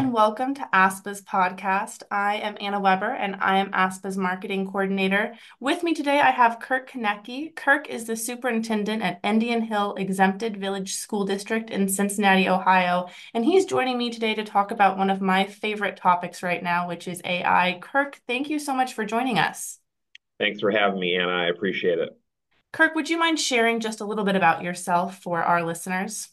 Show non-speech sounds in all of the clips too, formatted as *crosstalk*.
and welcome to ASPA's podcast. I am Anna Weber, and I am ASPA's marketing coordinator. With me today, I have Kirk Koennecke. Kirk is the superintendent at Indian Hill Exempted Village School District in Cincinnati, Ohio, and he's joining me today to talk about one of my favorite topics right now, which is AI. Kirk, thank you so much for joining us. Thanks for having me, Anna. I appreciate it. Kirk, would you mind sharing just a little bit about yourself for our listeners?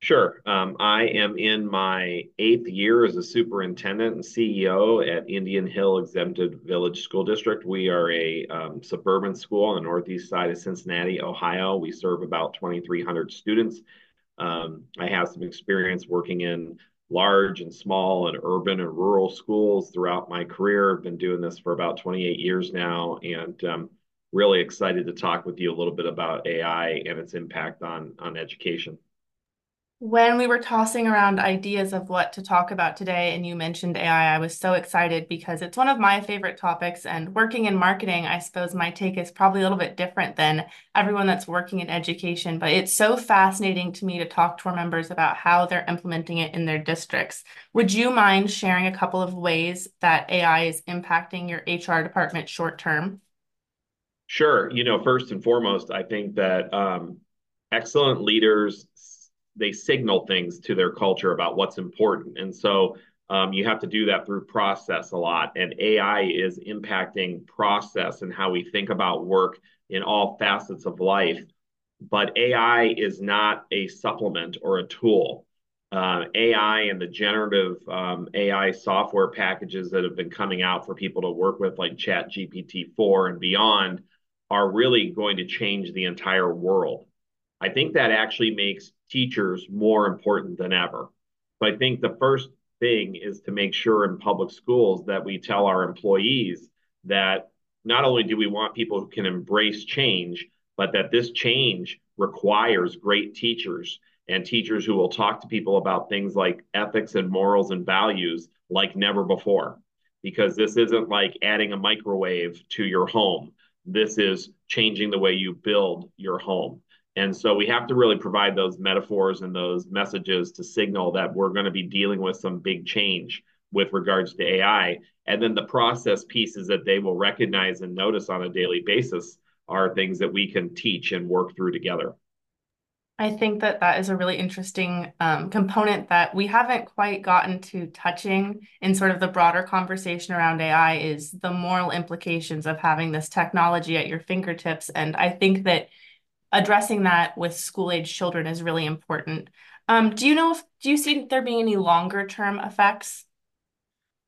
Sure. Um, I am in my eighth year as a superintendent and CEO at Indian Hill Exempted Village School District. We are a um, suburban school on the northeast side of Cincinnati, Ohio. We serve about 2,300 students. Um, I have some experience working in large and small and urban and rural schools throughout my career. I've been doing this for about 28 years now and um, really excited to talk with you a little bit about AI and its impact on, on education. When we were tossing around ideas of what to talk about today, and you mentioned AI, I was so excited because it's one of my favorite topics. And working in marketing, I suppose my take is probably a little bit different than everyone that's working in education. But it's so fascinating to me to talk to our members about how they're implementing it in their districts. Would you mind sharing a couple of ways that AI is impacting your HR department short term? Sure. You know, first and foremost, I think that um, excellent leaders they signal things to their culture about what's important. And so um, you have to do that through process a lot. And AI is impacting process and how we think about work in all facets of life. But AI is not a supplement or a tool. Uh, AI and the generative um, AI software packages that have been coming out for people to work with, like Chat GPT 4 and beyond, are really going to change the entire world. I think that actually makes teachers more important than ever. So I think the first thing is to make sure in public schools that we tell our employees that not only do we want people who can embrace change, but that this change requires great teachers and teachers who will talk to people about things like ethics and morals and values like never before. Because this isn't like adding a microwave to your home. This is changing the way you build your home. And so we have to really provide those metaphors and those messages to signal that we're going to be dealing with some big change with regards to AI. And then the process pieces that they will recognize and notice on a daily basis are things that we can teach and work through together. I think that that is a really interesting um, component that we haven't quite gotten to touching in sort of the broader conversation around AI is the moral implications of having this technology at your fingertips. And I think that addressing that with school age children is really important. Um, do you know if do you see there being any longer term effects?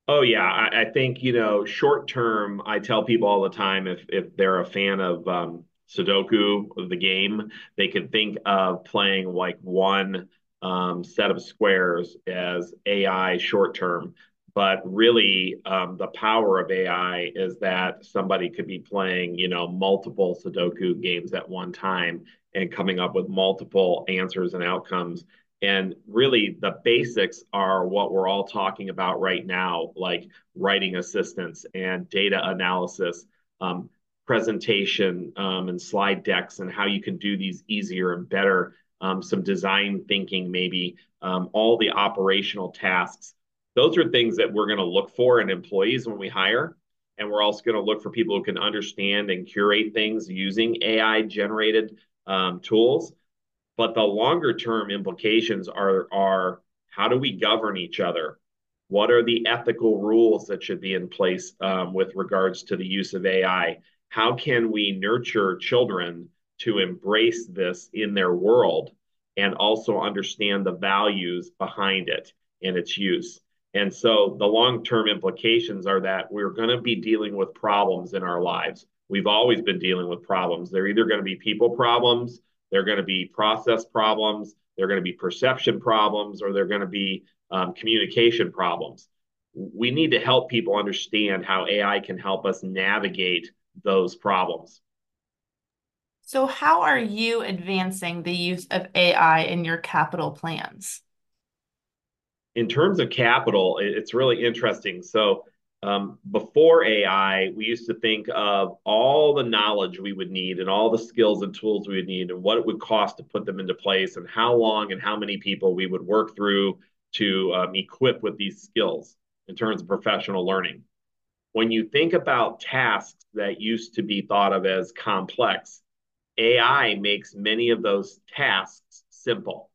Oh yeah, I, I, think you know short term. I tell people all the time if if they're a fan of um, Sudoku, the game, they can think of playing like one um, set of squares as AI short term. But really, um, the power of AI is that somebody could be playing, you know, multiple Sudoku games at one time and coming up with multiple answers and outcomes. And really, the basics are what we're all talking about right now, like writing assistance and data analysis, um, presentation, um, and slide decks, and how you can do these easier and better. Um, some design thinking, maybe um, all the operational tasks those are things that we're going to look for in employees when we hire. And we're also going to look for people who can understand and curate things using AI generated um, tools. But the longer term implications are, are how do we govern each other? What are the ethical rules that should be in place um, with regards to the use of AI? How can we nurture children to embrace this in their world and also understand the values behind it and its use? And so the long term implications are that we're going to be dealing with problems in our lives. We've always been dealing with problems. They're either going to be people problems, they're going to be process problems, they're going to be perception problems, or they're going to be um, communication problems. We need to help people understand how AI can help us navigate those problems. So, how are you advancing the use of AI in your capital plans? In terms of capital, it's really interesting. So um, before AI, we used to think of all the knowledge we would need and all the skills and tools we would need and what it would cost to put them into place and how long and how many people we would work through to um, equip with these skills in terms of professional learning. When you think about tasks that used to be thought of as complex, AI makes many of those tasks simple,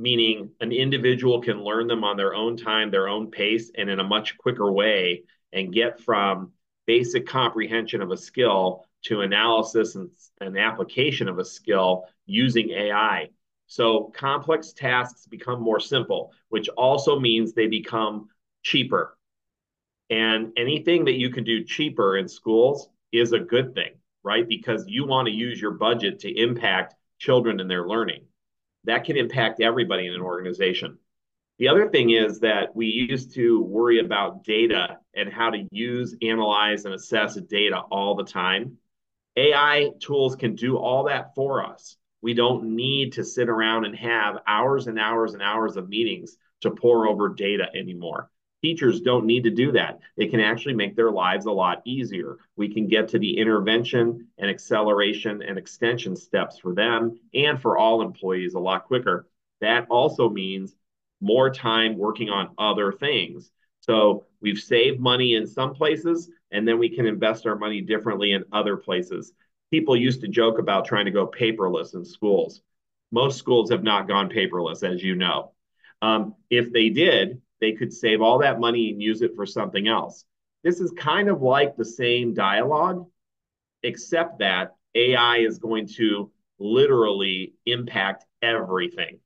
meaning an individual can learn them on their own time, their own pace, and in a much quicker way, and get from basic comprehension of a skill to analysis and, and application of a skill using AI. So complex tasks become more simple, which also means they become cheaper. And anything that you can do cheaper in schools is a good thing, right? Because you want to use your budget to impact children and their learning. That can impact everybody in an organization. The other thing is that we used to worry about data and how to use, analyze, and assess data all the time. AI tools can do all that for us. We don't need to sit around and have hours and hours and hours of meetings to pour over data anymore. Teachers don't need to do that. They can actually make their lives a lot easier. We can get to the intervention and acceleration and extension steps for them and for all employees a lot quicker. That also means more time working on other things. So we've saved money in some places, and then we can invest our money differently in other places. People used to joke about trying to go paperless in schools. Most schools have not gone paperless, as you know. Um, if they did, they could save all that money and use it for something else. This is kind of like the same dialogue, except that AI is going to literally impact everything,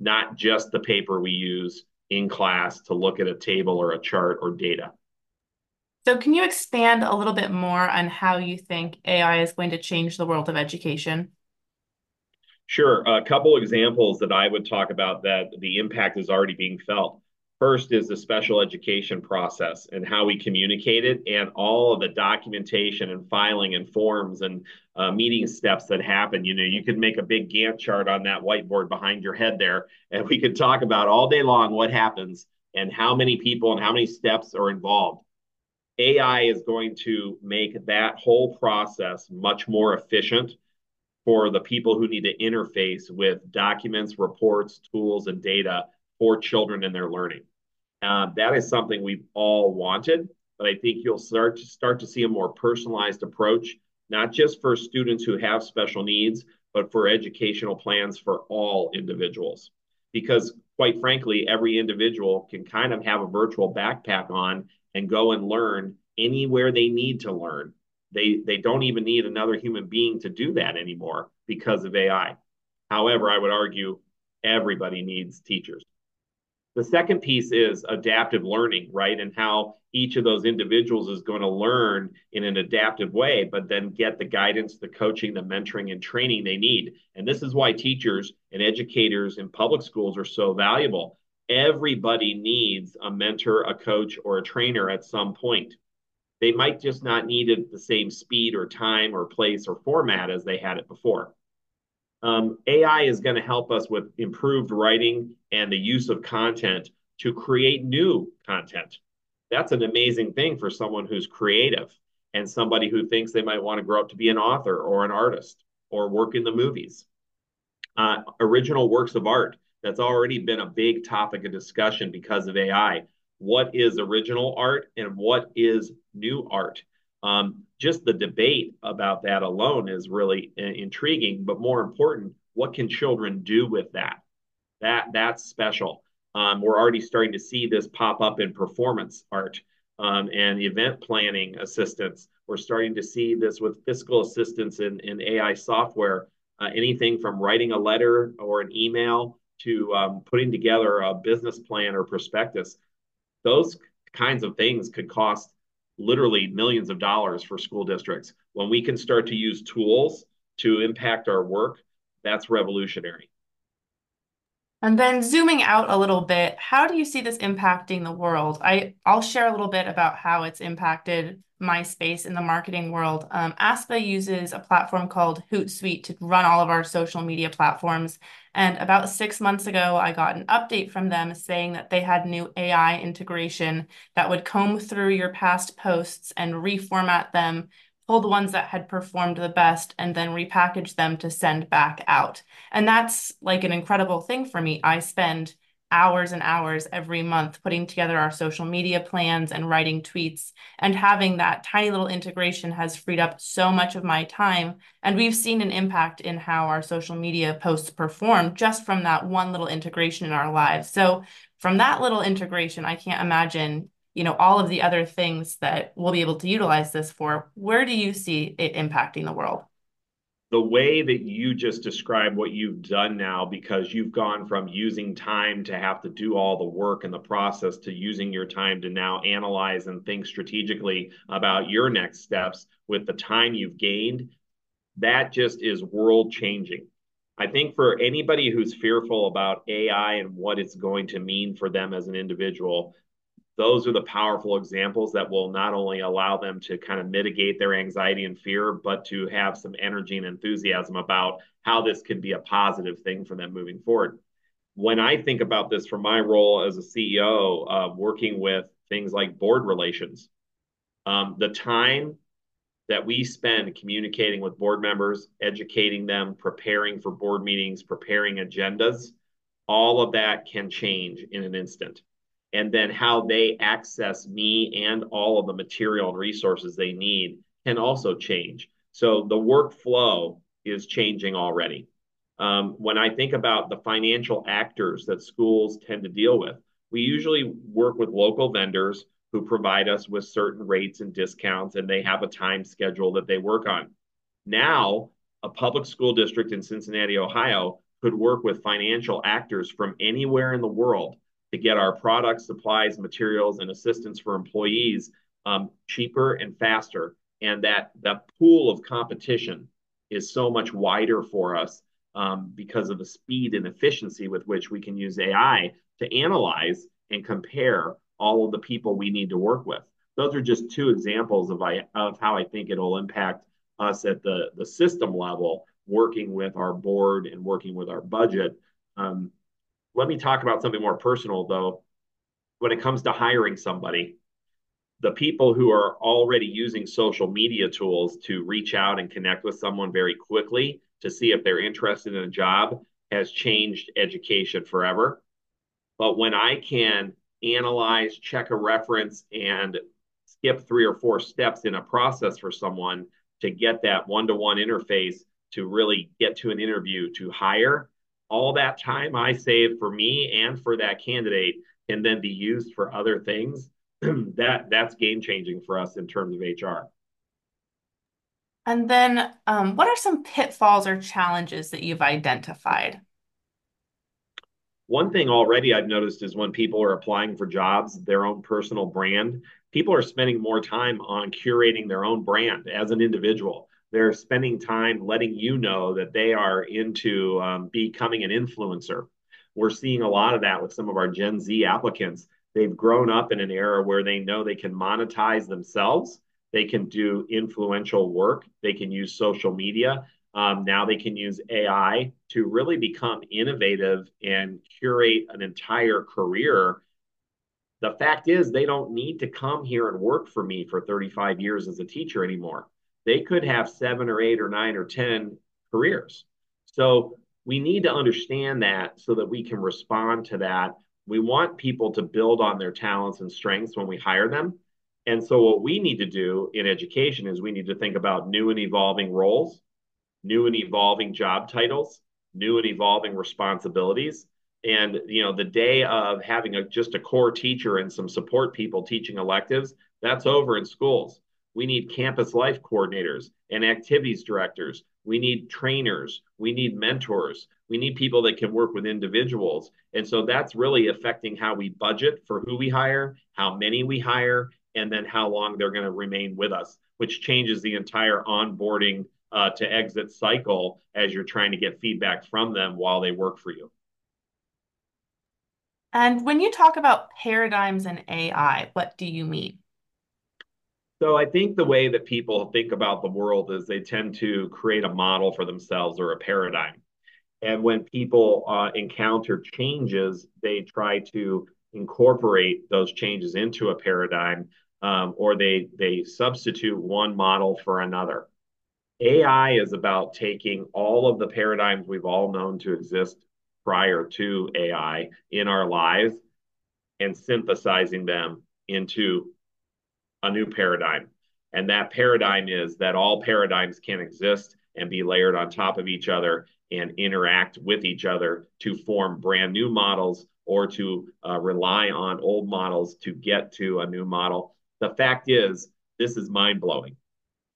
not just the paper we use in class to look at a table or a chart or data. So, can you expand a little bit more on how you think AI is going to change the world of education? Sure. A couple examples that I would talk about that the impact is already being felt. First is the special education process and how we communicate it, and all of the documentation and filing and forms and uh, meeting steps that happen. You know, you could make a big Gantt chart on that whiteboard behind your head there, and we could talk about all day long what happens and how many people and how many steps are involved. AI is going to make that whole process much more efficient for the people who need to interface with documents, reports, tools, and data for children and their learning. Uh, that is something we've all wanted, but I think you'll start to start to see a more personalized approach, not just for students who have special needs, but for educational plans for all individuals. Because quite frankly, every individual can kind of have a virtual backpack on and go and learn anywhere they need to learn. They they don't even need another human being to do that anymore because of AI. However, I would argue everybody needs teachers. The second piece is adaptive learning, right? And how each of those individuals is going to learn in an adaptive way, but then get the guidance, the coaching, the mentoring, and training they need. And this is why teachers and educators in public schools are so valuable. Everybody needs a mentor, a coach, or a trainer at some point. They might just not need it the same speed or time or place or format as they had it before. Um, AI is going to help us with improved writing and the use of content to create new content. That's an amazing thing for someone who's creative and somebody who thinks they might want to grow up to be an author or an artist or work in the movies. Uh, original works of art, that's already been a big topic of discussion because of AI. What is original art and what is new art? Um, just the debate about that alone is really intriguing. But more important, what can children do with that? That that's special. Um, we're already starting to see this pop up in performance art um, and event planning assistance. We're starting to see this with fiscal assistance in, in AI software. Uh, anything from writing a letter or an email to um, putting together a business plan or prospectus. Those kinds of things could cost literally millions of dollars for school districts. When we can start to use tools to impact our work, that's revolutionary. And then zooming out a little bit, how do you see this impacting the world? I, I'll share a little bit about how it's impacted my space in the marketing world. Um, ASPA uses a platform called Hootsuite to run all of our social media platforms. And about six months ago, I got an update from them saying that they had new AI integration that would comb through your past posts and reformat them pull the ones that had performed the best and then repackage them to send back out. And that's like an incredible thing for me. I spend hours and hours every month putting together our social media plans and writing tweets. And having that tiny little integration has freed up so much of my time. And we've seen an impact in how our social media posts perform just from that one little integration in our lives. So, from that little integration, I can't imagine you know all of the other things that we'll be able to utilize this for where do you see it impacting the world the way that you just described what you've done now, because you've gone from using time to have to do all the work and the process to using your time to now analyze and think strategically about your next steps with the time you've gained, that just is world changing. I think for anybody who's fearful about AI and what it's going to mean for them as an individual, those are the powerful examples that will not only allow them to kind of mitigate their anxiety and fear, but to have some energy and enthusiasm about how this could be a positive thing for them moving forward. When I think about this from my role as a CEO, uh, working with things like board relations, um, the time that we spend communicating with board members, educating them, preparing for board meetings, preparing agendas, all of that can change in an instant and then how they access me and all of the material and resources they need can also change. So the workflow is changing already. Um, when I think about the financial actors that schools tend to deal with, we usually work with local vendors who provide us with certain rates and discounts, and they have a time schedule that they work on. Now, a public school district in Cincinnati, Ohio, could work with financial actors from anywhere in the world to get our products, supplies, materials, and assistance for employees um, cheaper and faster. And that that pool of competition is so much wider for us um, because of the speed and efficiency with which we can use AI to analyze and compare all of the people we need to work with. Those are just two examples of, I, of how I think it'll impact us at the, the system level, working with our board and working with our budget. Um, let me talk about something more personal, though. When it comes to hiring somebody, the people who are already using social media tools to reach out and connect with someone very quickly to see if they're interested in a job has changed education forever. But when I can analyze, check a reference, and skip three or four steps in a process for someone to get that one to one interface to really get to an interview to hire, all that time I save for me and for that candidate can then be used for other things. *clears throat* that that's game changing for us in terms of HR. And then, um, what are some pitfalls or challenges that you've identified? One thing already I've noticed is when people are applying for jobs, their own personal brand, people are spending more time on curating their own brand as an individual they're spending time letting you know that they are into um, becoming an influencer. We're seeing a lot of that with some of our Gen Z applicants. They've grown up in an era where they know they can monetize themselves, they can do influential work, they can use social media. Um, now they can use AI to really become innovative and curate an entire career. The fact is, they don't need to come here and work for me for 35 years as a teacher anymore they could have seven or eight or nine or 10 careers. So we need to understand that so that we can respond to that. We want people to build on their talents and strengths when we hire them. And so, what we need to do in education is we need to think about new and evolving roles, new and evolving job titles, new and evolving responsibilities. And you know, the day of having a, just a core teacher and some support people teaching electives, that's over in schools. We need campus life coordinators and activities directors. We need trainers. We need mentors. We need people that can work with individuals. And so that's really affecting how we budget for who we hire, how many we hire, and then how long they're going to remain with us, which changes the entire onboarding uh, to exit cycle as you're trying to get feedback from them while they work for you. And when you talk about paradigms in AI, what do you mean? So I think the way that people think about the world is they tend to create a model for themselves or a paradigm. And when people uh, encounter changes, they try to incorporate those changes into a paradigm, um, or they they substitute one model for another. AI is about taking all of the paradigms we've all known to exist prior to AI in our lives and synthesizing them into a new paradigm. And that paradigm is that all paradigms can exist and be layered on top of each other and interact with each other to form brand new models or to uh, rely on old models to get to a new model. The fact is, this is mind blowing.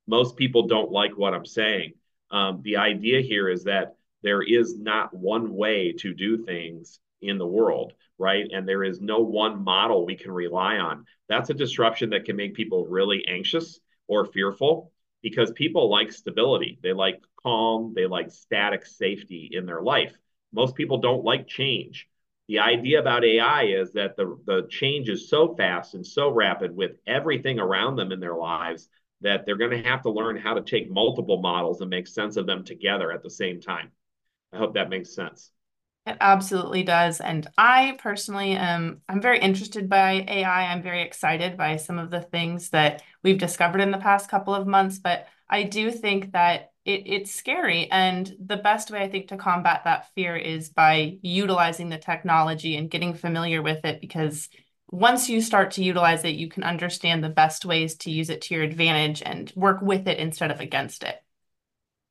Most people don't like what I'm saying. Um, the idea here is that there is not one way to do things in the world, right? And there is no one model we can rely on. That's a disruption that can make people really anxious or fearful because people like stability. They like calm, they like static safety in their life. Most people don't like change. The idea about AI is that the, the change is so fast and so rapid with everything around them in their lives that they're going to have to learn how to take multiple models and make sense of them together at the same time. I hope that makes sense. It absolutely does. And I personally am I'm very interested by AI. I'm very excited by some of the things that we've discovered in the past couple of months, but I do think that it, it's scary. And the best way I think to combat that fear is by utilizing the technology and getting familiar with it because once you start to utilize it, you can understand the best ways to use it to your advantage and work with it instead of against it.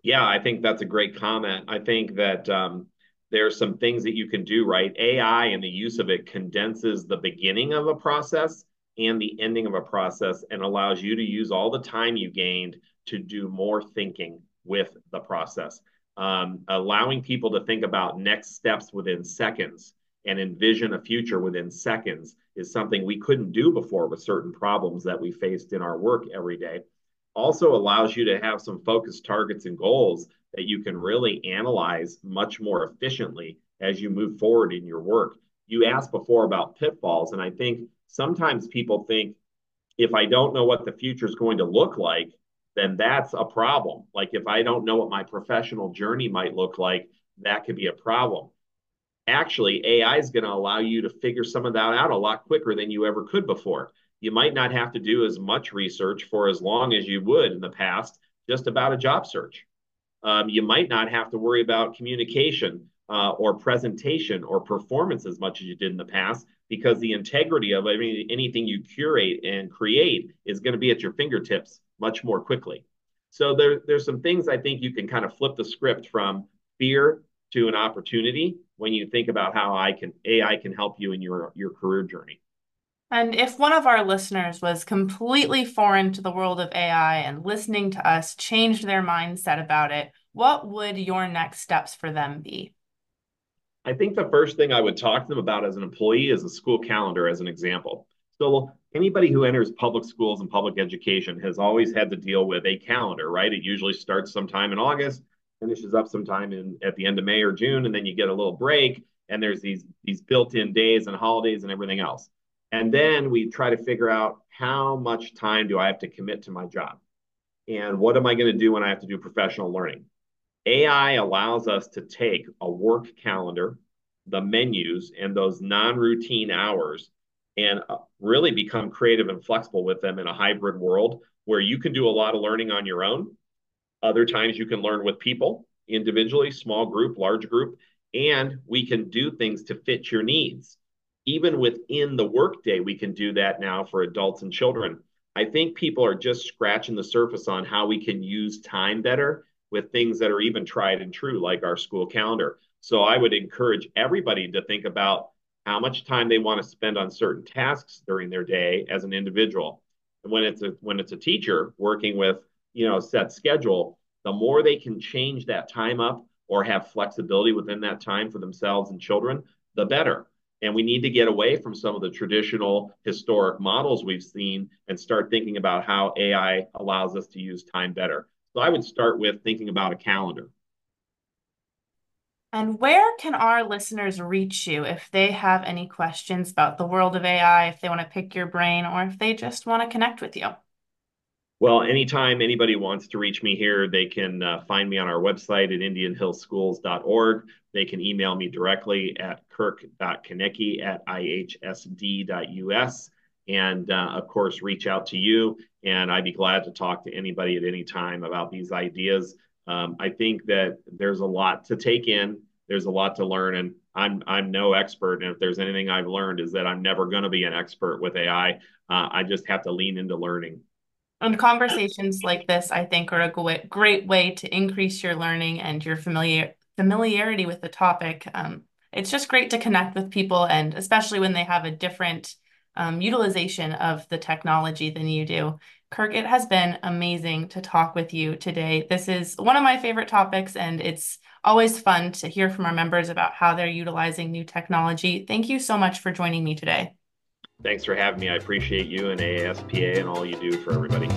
Yeah, I think that's a great comment. I think that um, there are some things that you can do, right? AI and the use of it condenses the beginning of a process and the ending of a process and allows you to use all the time you gained to do more thinking with the process. Um, allowing people to think about next steps within seconds and envision a future within seconds is something we couldn't do before with certain problems that we faced in our work every day. Also allows you to have some focused targets and goals that you can really analyze much more efficiently as you move forward in your work. You asked before about pitfalls, and I think sometimes people think if I don't know what the future is going to look like, then that's a problem. Like if I don't know what my professional journey might look like, that could be a problem actually AI is going to allow you to figure some of that out a lot quicker than you ever could before. You might not have to do as much research for as long as you would in the past just about a job search. Um, you might not have to worry about communication uh, or presentation or performance as much as you did in the past because the integrity of any, anything you curate and create is going to be at your fingertips much more quickly. So there, there's some things I think you can kind of flip the script from fear to an opportunity when you think about how I can AI can help you in your your career journey. And if one of our listeners was completely foreign to the world of AI and listening to us changed their mindset about it, what would your next steps for them be? I think the first thing I would talk to them about as an employee is a school calendar, as an example. So, anybody who enters public schools and public education has always had to deal with a calendar, right? It usually starts sometime in August finishes up sometime in at the end of May or June, and then you get a little break, and there's these these built-in days and holidays and everything else. And then we try to figure out how much time do I have to commit to my job? And what am I going to do when I have to do professional learning? AI allows us to take a work calendar, the menus, and those non routine hours and uh, really become creative and flexible with them in a hybrid world where you can do a lot of learning on your own other times you can learn with people individually, small group, large group, and we can do things to fit your needs. Even within the workday, we can do that now for adults and children. I think people are just scratching the surface on how we can use time better with things that are even tried and true, like our school calendar. So I would encourage everybody to think about how much time they want to spend on certain tasks during their day as an individual. And when it's a when it's a teacher working with you know, set schedule, the more they can change that time up or have flexibility within that time for themselves and children, the better. And we need to get away from some of the traditional historic models we've seen and start thinking about how AI allows us to use time better. So I would start with thinking about a calendar. And where can our listeners reach you if they have any questions about the world of AI, if they want to pick your brain, or if they just want to connect with you? Well, anytime anybody wants to reach me here, they can uh, find me on our website at indianhillschools.org. They can email me directly at kirk.koennecke at ihsd.us. And uh, of course, reach out to you. And I'd be glad to talk to anybody at any time about these ideas. Um, I think that there's a lot to take in, there's a lot to learn. And I'm I'm no expert, and if there's anything I've learned is that I'm never going to be an expert with AI. Uh, I just have to lean into learning. And conversations like this, I think, are a great way to increase your learning and your familiar familiarity with the topic. Um, it's just great to connect with people, and especially when they have a different um, utilization of the technology than you do. Kirk, it has been amazing to talk with you today. This is one of my favorite topics, and it's always fun to hear from our members about how they're utilizing new technology. Thank you so much for joining me today. Thanks for having me. I appreciate you and AASPA and all you do for everybody.